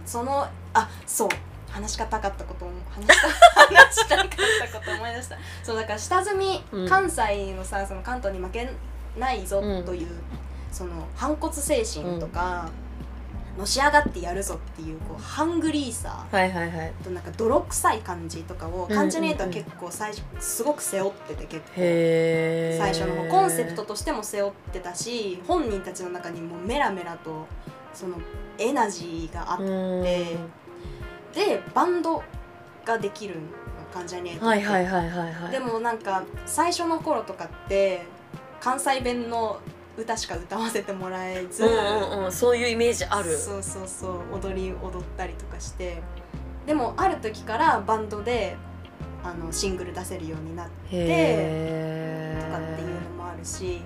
そのあそう。話したかったことを話した話したかったことを思い出した。そうだから下積み、うん。関西のさその関東に負けないぞという、その反骨精神とか、のし上がってやるぞっていうこうハングリーさはいはいはい。となんか泥臭い感じとかをうん関ジャニは結構最初すごく背負ってて結構。最初の方コンセプトとしても背負ってたし本人たちの中にもメラメラとそのエナジーがあっうん。てでバンドができるの関ジャニはいはいはいはいはい。でもなんか最初の頃とかって関西弁の歌しか歌わせてもらえず、うんうんうんそういうイメージある。そうそうそう踊り踊ったりとかしてでもある時からバンドであのシングル出せるようになってとかっていうのもあるし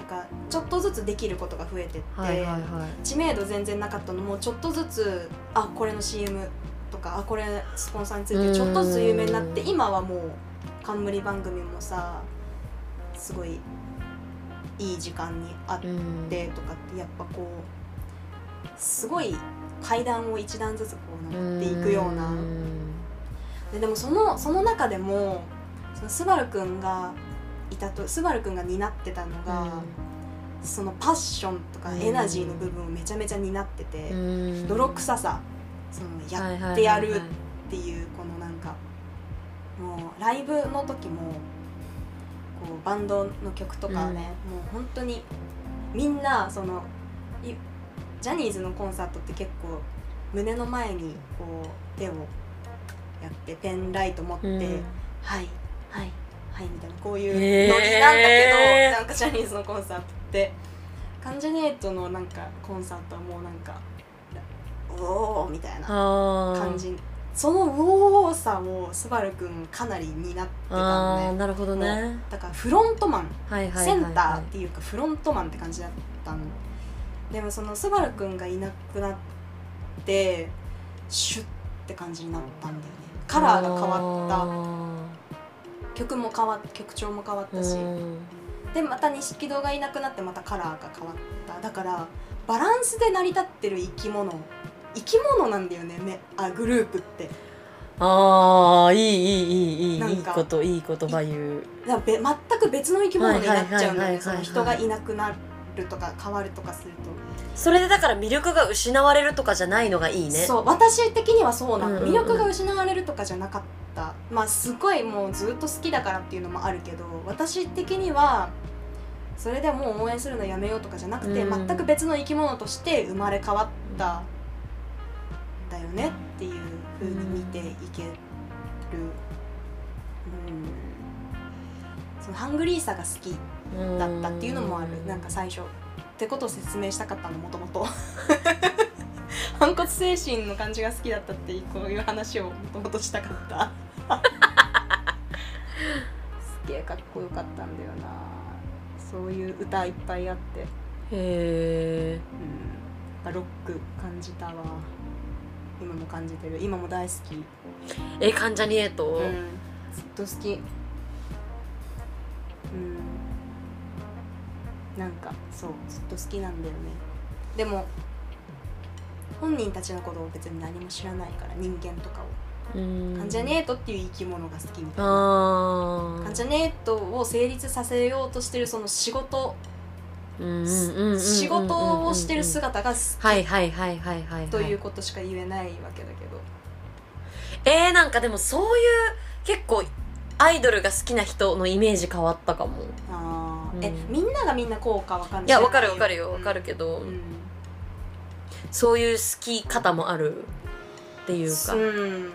かちょっとずつできることが増えてって、はいはいはい。知名度全然なかったのもちょっとずつあこれの CM とかあこれスポンサーについてちょっとずつ有名になってうん今はもう冠番組もさすごいいい時間にあっうん。てとかってやっぱこうすごい階段を一段ずつこう登っていくような。ででもそのその中でもそのスバルくんがいたとスバルくんが担ってたのが、そのパッションとかうん。エナジーの部分をめちゃめちゃ担ってて、うん。泥臭さそのやってやるっていうこのなんかもうライブの時もこうバンドの曲とかね、うん。もう本当にみんなそのいジャニーズのコンサートって結構胸の前にこう手をやってペンライト持って、うん。はいはいはいみたいなこういうノリなんだけど、なんかジャニーズのコンサートって関ジャニエイトのなんかコンサートはもうなんかおおみたいな感感じ。そのうおーさをスバルくんかなり担ってたのね。あーなるほどね。だからフロントマン。はいはいはいはい。センターっていうかフロントマンって感じだったの。でもそのスバルくんがいなくなってシュッって感じになったんだよね。カラーが変わった曲も変わっ曲調も変わったたしでまた錦戸がいなくなってまたカラーが変わった。だからバランスで成り立ってる生き物。生き物なんだよねねあグループって。ああいいいいいいいいいいこといい言葉言う。全く別の生き物になっちゃうんだよね。その人がいなくなるとか変わるとかすると。それでだから魅力が失われるとかじゃないのがいいね。そう私的にはそうなの、うんうんうん。魅力が失われるとかじゃなかった。まあすごいもうずっと好きだからっていうのもあるけど私的にはそれでもう応援するのやめようとかじゃなくて、うん。全く別の生き物として生まれ変わったんだよねっていう風に見ていける、うん、そのハングリーさが好きだったっていうのもある。なんか最初ってことを説明したかったのもともと。(laughs) 反骨精神の感じが好きだったっていうこういう話をもともとしたかった。すげえかっこよかったんだよな。そういう歌いっぱいあって。へえうん。ロック感じたわ。今も感じてる。今も大好き。え関ジャニエイト、うん。ずっと好き。うんなんかそうずっと好きなんだよね。でも本人たちのことを別に何も知らないから人間とかを、うん。関ジャニエイトっていう生き物が好きみたいな。あ関ジャニエイトを成立させようとしてるその仕事。あ仕事をしてる姿が好はいはいはいはいはい、はい、きということしか言えないわけだけど。えー、なんかでもそういう結構アイドルが好きな人のイメージ変わったかも。あー、うん。えみんながみんなこうかわかんない。いやわかるわかるよ。わかるけど、うん。そういう好き方もあるっていうか、うん。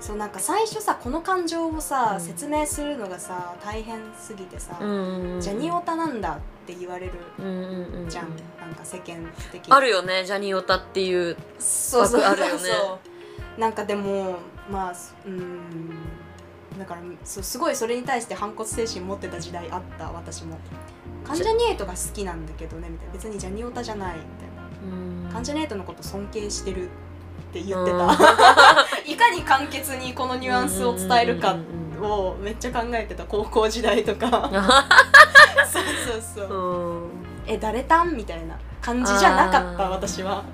そうなんか最初さこの感情をさ、うん。説明するのがさ大変すぎてさ、うんうんうんジャニオタなんだって言われるじゃん、なんか世間的あるよねジャニオタっていうそうそう。枠あるよね。(laughs) そう。なんかでもまあうんだからそうすごいそれに対して反骨精神持ってた時代あった私も。関ジャニエイトが好きなんだけどねみたいな。別にジャニオタじゃないみたいな。うん。関ジャニエイトのこと尊敬してるって言ってうん。た (laughs) いかに簡潔にこのニュアンスを伝えるかをめっちゃ考えてた高校時代とか。(laughs) そうそうそう。うん。え誰担みたいな。感じじゃなかった私は。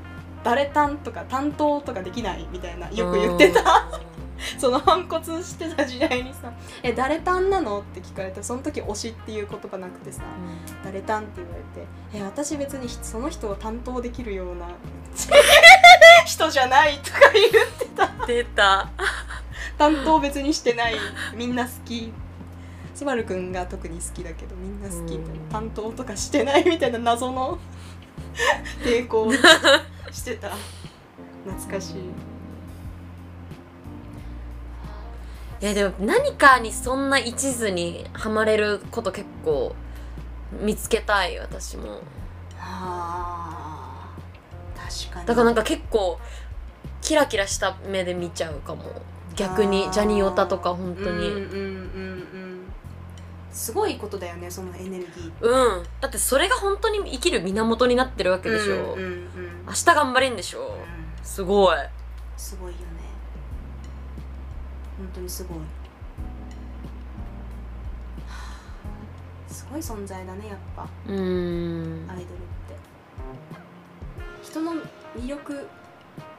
誰担とか担当とかできないみたいなよく言ってた (laughs) その反骨してた時代にさ「え誰担なの?」って聞かれてその時推しっていう言葉なくてさ「誰担?」って言われて「え私別にその人を担当できるような (laughs) 人じゃない」とか言ってた。出た。(laughs) 担当別にしてない。みんな好き。スバルくんが特に好きだけどみんな好きみたいなうん。担当とかしてないみたいな謎の抵抗してた。懐かしいいやでも何かにそんな一途にはまれること結構見つけたい私も。あー確かに。だからなんか結構キラキラした目で見ちゃうかも。逆にジャニオタとか本当に。うんうんうんうん。すごいことだよねそのエネルギー。うん。だってそれが本当に生きる源になってるわけでしょ、うんうんうん。明日頑張れんでしょ。うん。すごい。すごいよね本当にすごい。はあすごい存在だねやっぱ。うーん。アイドルって。人の魅力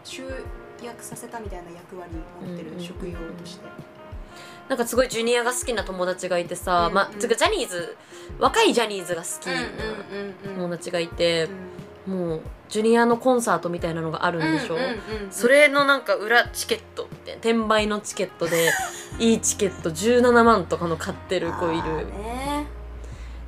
集約させたみたいな役割を持ってるうんうんうん。うん職業として。なんかすごいジュニアが好きな友達がいてさ、うんまあつうかジャニーズ若いジャニーズが好きなうん友達がいて、もうジュニアのコンサートみたいなのがあるんでしょ、うんうんうんそれのなんか裏チケット転売のチケットで (laughs) いいチケット17万とかの買ってる子いる。ね。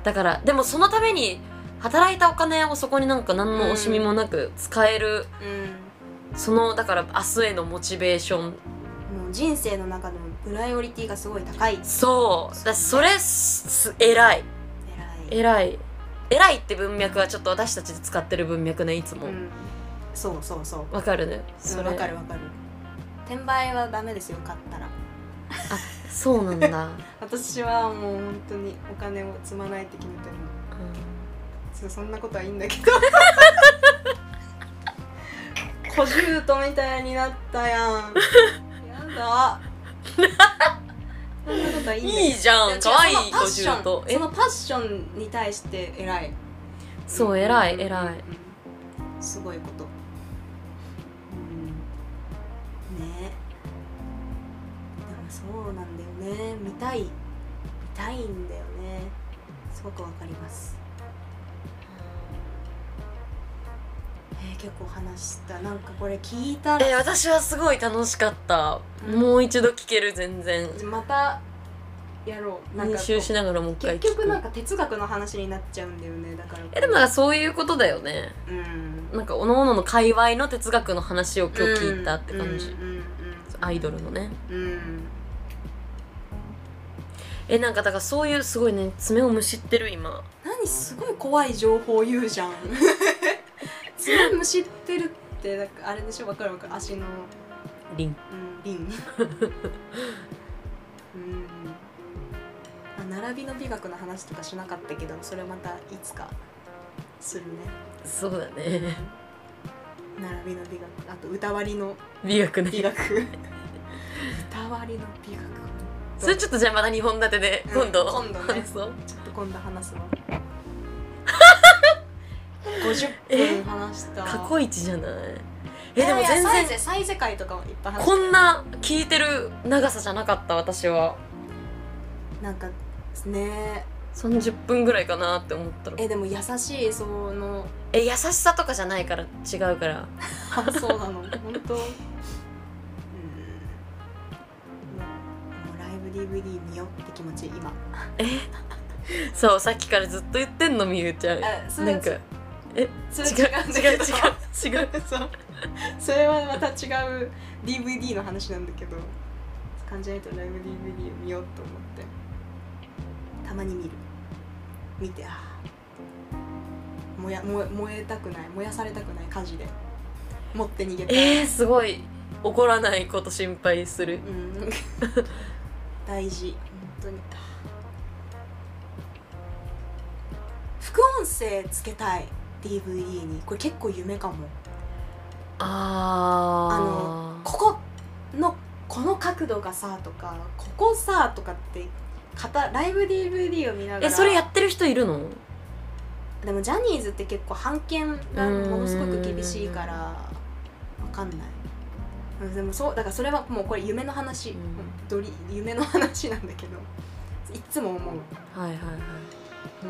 だからでもそのために働いたお金をそこになんか何の惜しみもなく使える、うん。そのだから明日へのモチベーション。もう人生の中のプライオリティがすごい高い。そう。だそれす偉い。偉い。偉い偉いって文脈はちょっと私たちで使ってる文脈ねいつも。うん。そうそうそう。わ、かるね。それ。わかるわかる。転売はダメですよ買ったら。そうなんだ、(laughs) 私はもう本当にお金を積まないって決めてる。のそそんなことはいいんだけど。(laughs) 小獣みたいになったやん。やだ (laughs) そんなことはいいんだけどいいじゃん。かわいい違うそのパッション50と。え？そのパッションに対して偉い。そう偉いうん偉いうん。すごいこと。うん。ね。でもそうなんだよね。見たい。見たいんだよね。すごくわかります結構話した。なんかこれ聞いたらえ私はすごい楽しかった、うん。もう一度聞ける全然。またやろう。なんか練習しながらもう一回聞く。結局なんか哲学の話になっちゃうんだよね。だからえでもそういうことだよね。うん。なんか各々の界隈の哲学の話を今日聞いたって感じ、うんうんアイドルのね。うんうん。えなんかだからそういうすごいね爪をむしってる今。何すごい怖い情報言うじゃん爪むしってるってなんかあれでしょ？わかるわかる。足の。リン。うんリン。(laughs) うん。まあ並びの美学の話とかしなかったけどそれはまたいつかするね。そうだね。並びの美学。あと歌割りの美学ね。美学。(laughs) 歌割りの美学。それちょっとじゃあまた2本立てで今度、うん今度。ね。話 (laughs) そう。ちょっと今度話すわ50分話した。過去一じゃない？えでも全然やサイゼサイゼ界とかもいっぱい話こんな聞いてる長さじゃなかった私は。なんかね。30分ぐらいかなって思ったらえでも優しいその。え優しさとかじゃないから違うから。あそうなの。本当。うん。ライブ DVD 見ようって気持ち今。そうさっきからずっと言ってんのみゆちゃん。なんかえそれ違う。違う。(laughs) 違う。違うそう。それはまた違う。DVD の話なんだけど。関ジャニとライブ DVD を見ようと思って。たまに見る。見てあー。燃や燃え燃えたくない。燃やされたくない火事で。持って逃げたい、えー、すごい。怒らないこと心配する。うん。(laughs) 大事。本当に。副音声つけたい DVD にこれ結構夢かも。あー。ここのこの角度がさとかここさとかってライブ DVD を見ながら。えそれやってる人いるの？でもジャニーズって結構版権がものすごく厳しいからわかんない。うんでもそうだからそれはもうこれ夢の話、うん。どり夢の話なんだけど。いっつも思う、うん、はいはいはい。あこ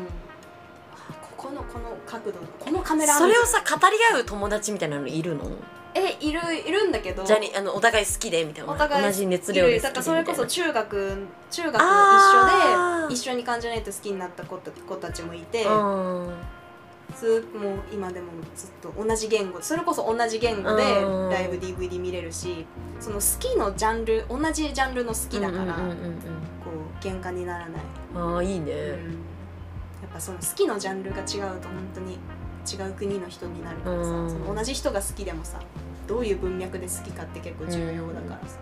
このこの角度このカメラそれをさ語り合う友達みたいなのいるの？えいるいるんだけど。じゃあにあのお互い好きでみたいな。お互い同じ熱量でだからそれこそみ中学中学一緒で一緒に感じないと好きになった子た子たちもいて。ずもう今でもずっと同じ言語。それこそ同じ言語でうん。ライブ DVD 見れるしその好きのジャンル同じジャンルの好きだから、こう喧嘩にならない、うんああいいね、うんその好きのジャンルが違うと本当に違う国の人になるからさ、うん。その同じ人が好きでもさどういう文脈で好きかって結構重要だからさ、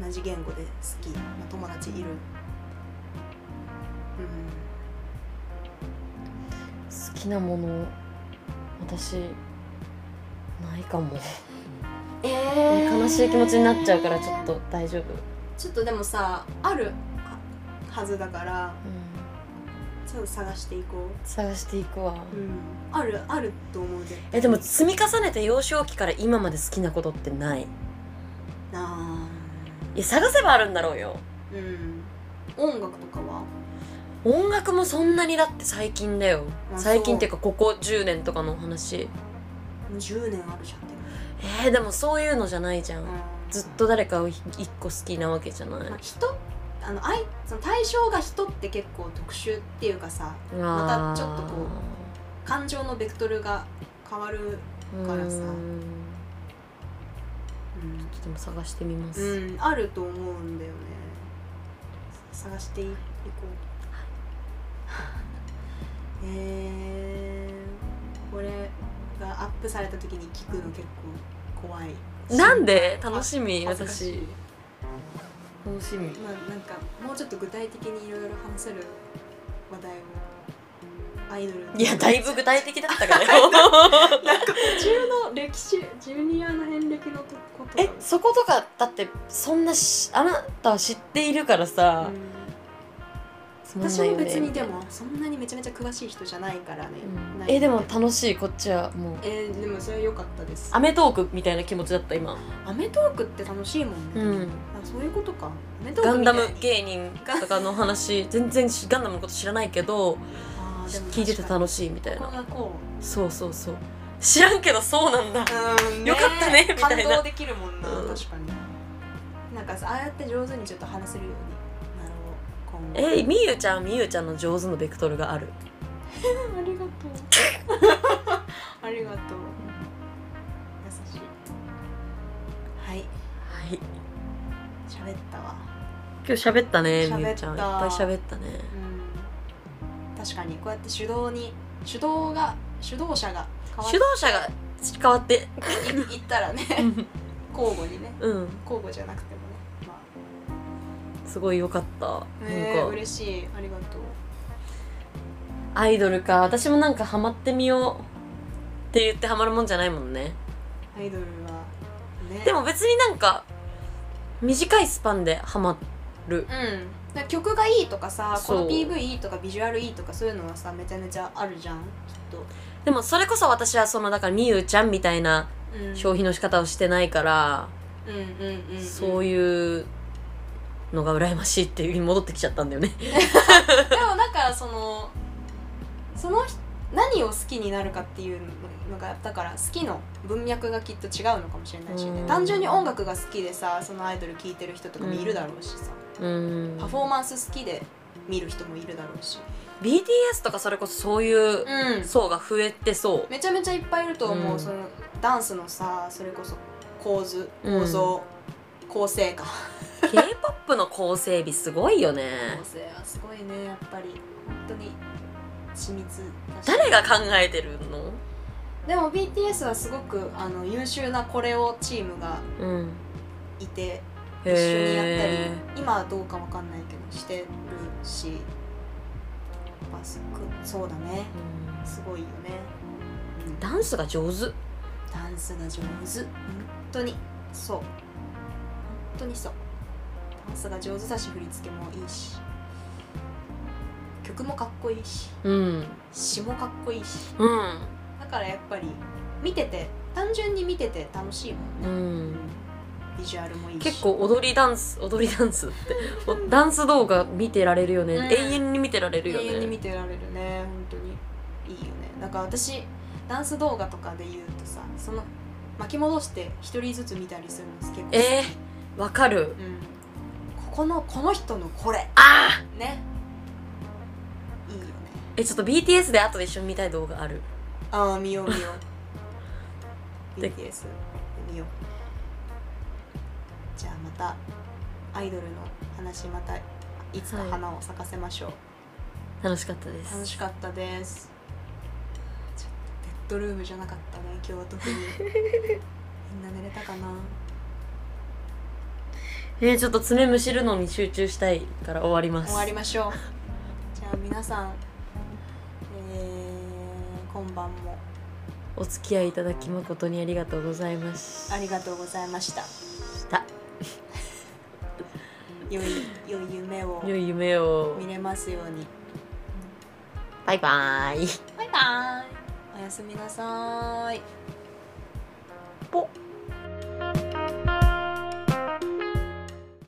同じ言語で好きな友達いる。好きなもの私ないかも。うんえ悲しい気持ちになっちゃうからちょっと大丈夫、ちょっとでもさあるははずだから。うん、ちょっと探していこ探していくわ、う、うん、あるあると思う絶対。えでも積み重ねて幼少期から今まで好きなことってない？あ。いや探せばあるんだろうよ。ーうん。音楽とかは？音楽もそんなにだって最近だよ。あ最近っていうかここ10年とかの話。もう10年あるじゃん。えー、でもそういうのじゃないじゃん。ずっと誰かを一個好きなわけじゃない、まあ、人？あの愛その対象が人って結構特殊っていうかさまたちょっとこ感情のベクトルが変わるうからさ。ーん。うでも探してみます、ん、うん、あると思うんだよね。探していいこう。(laughs) えー、これがアップされた時に聞くの結構怖い。なんで？楽しみ私楽しみ。まあなんかもうちょっと具体的にいろいろ話せる話題をアイドルいやだいぶ具体的だった (laughs) からよ中の歴史ジュニアの遍歴のとことえそことかだってそんなしあなたは知っているからさ、うん私も別にでもそんなにめちゃめちゃ詳しい人じゃないからね、うん。えでも楽しいこっちはもう。えーでもそれは良かったです。アメトークみたいな気持ちだった今。アメトークって楽しいもんね、うん。あそういうことか。アメトーガンダム芸人とかの話全然しガンダムのこと知らないけど聞いてて楽ししいみたいな。そう。そうそうう。知らんけどそうなんだ。うんよかったねみたいな。感動できるもんな、うん確かに。なんかさああやって上手にちょっと話せるように。なろう今後えみゆちゃんみゆちゃんの上手のベクトルがある？(laughs) ありがとう。(laughs) ありがとう。優しい。はい。はい。喋ったわ。今日喋ったねみゆちゃん。いっぱい喋ったね。うん。確かにこうやって手動に手動が手動者が主導者が変わって。いいったらね交互にね。うん。交互じゃなくてすごい良かった、えー、なんか。嬉しい。ありがとう。アイドルか。私もなんかハマってみようって言ってハマるもんじゃないもんね。アイドルはね。でも別になんか短いスパンでハマる。うん。曲がいいとかさこの PV いいとかビジュアルいいとかそういうのはさめちゃめちゃあるじゃん。きっでもそれこそ私はそのだからみゆちゃんみたいな消費の仕方をしてないから、うんうんうん、うん、そういうのが羨ましいっていう戻ってきちゃったんだよね。(laughs) でもなんかそのその人何を好きになるかっていうのがだから好きの文脈がきっと違うのかもしれないしね。うん。単純に音楽が好きでさそのアイドル聴いてる人とかもいるだろうしさ、うん。パフォーマンス好きで見る人もいるだろうし。BTS とかそれこそそういううん。層が増えてそう。めちゃめちゃいっぱいいると思う、うん。そのダンスのさそれこそ構図構造、構成か k p o p の構成美すごいよね。構成はすごいねやっぱり。本当に緻密だし。誰が考えてるの？でも BTS はすごくあの優秀なコレオチームがうん。いてへ一緒にやったりえ今はどうかわかんないけどしてるし。やっぱすごくそうだね。すごいよね、うんダンスが上手。ダンスが上手。本当に。そう。本当にそうダンスが上手だし振り付けもいいし曲もかっこいいしうん。詩もかっこいいし。うん。だからやっぱり見てて単純に見てて楽しいもんね、うん。ビジュアルもいいし。結構踊りダンス踊りダンスっておダンス動画見てられるよね、うん。永遠に見てられるよ永遠に見ねてられるね。本当にいいよね。だから私ダンス動画とかで言うとさその巻き戻して一人ずつ見たりするの結構好きえーわかる。うん、ここのこの人のこれ。あー。ね。いいよね。えちょっと BTS で後で一緒に見たい動画ある？ああ見よう見よう。(laughs) で BTS 見よう。じゃあまたアイドルの話またいつかはい花を咲かせましょう、楽しかったです。楽しかったです。ちょっとベッドルームじゃなかったね今日は特に。(laughs) みんな寝れたかな？えー、ちょっと爪むしるのに集中したいから終わります。終わりましょう。(laughs) じゃあ皆さんえー、今晩も。お付き合いいただき誠にありがとうございましありがとうございました。た。(laughs) 良い良い夢を良い夢を。見れますように。バイバイ。バイバイ。おやすみなさーい。ぽっ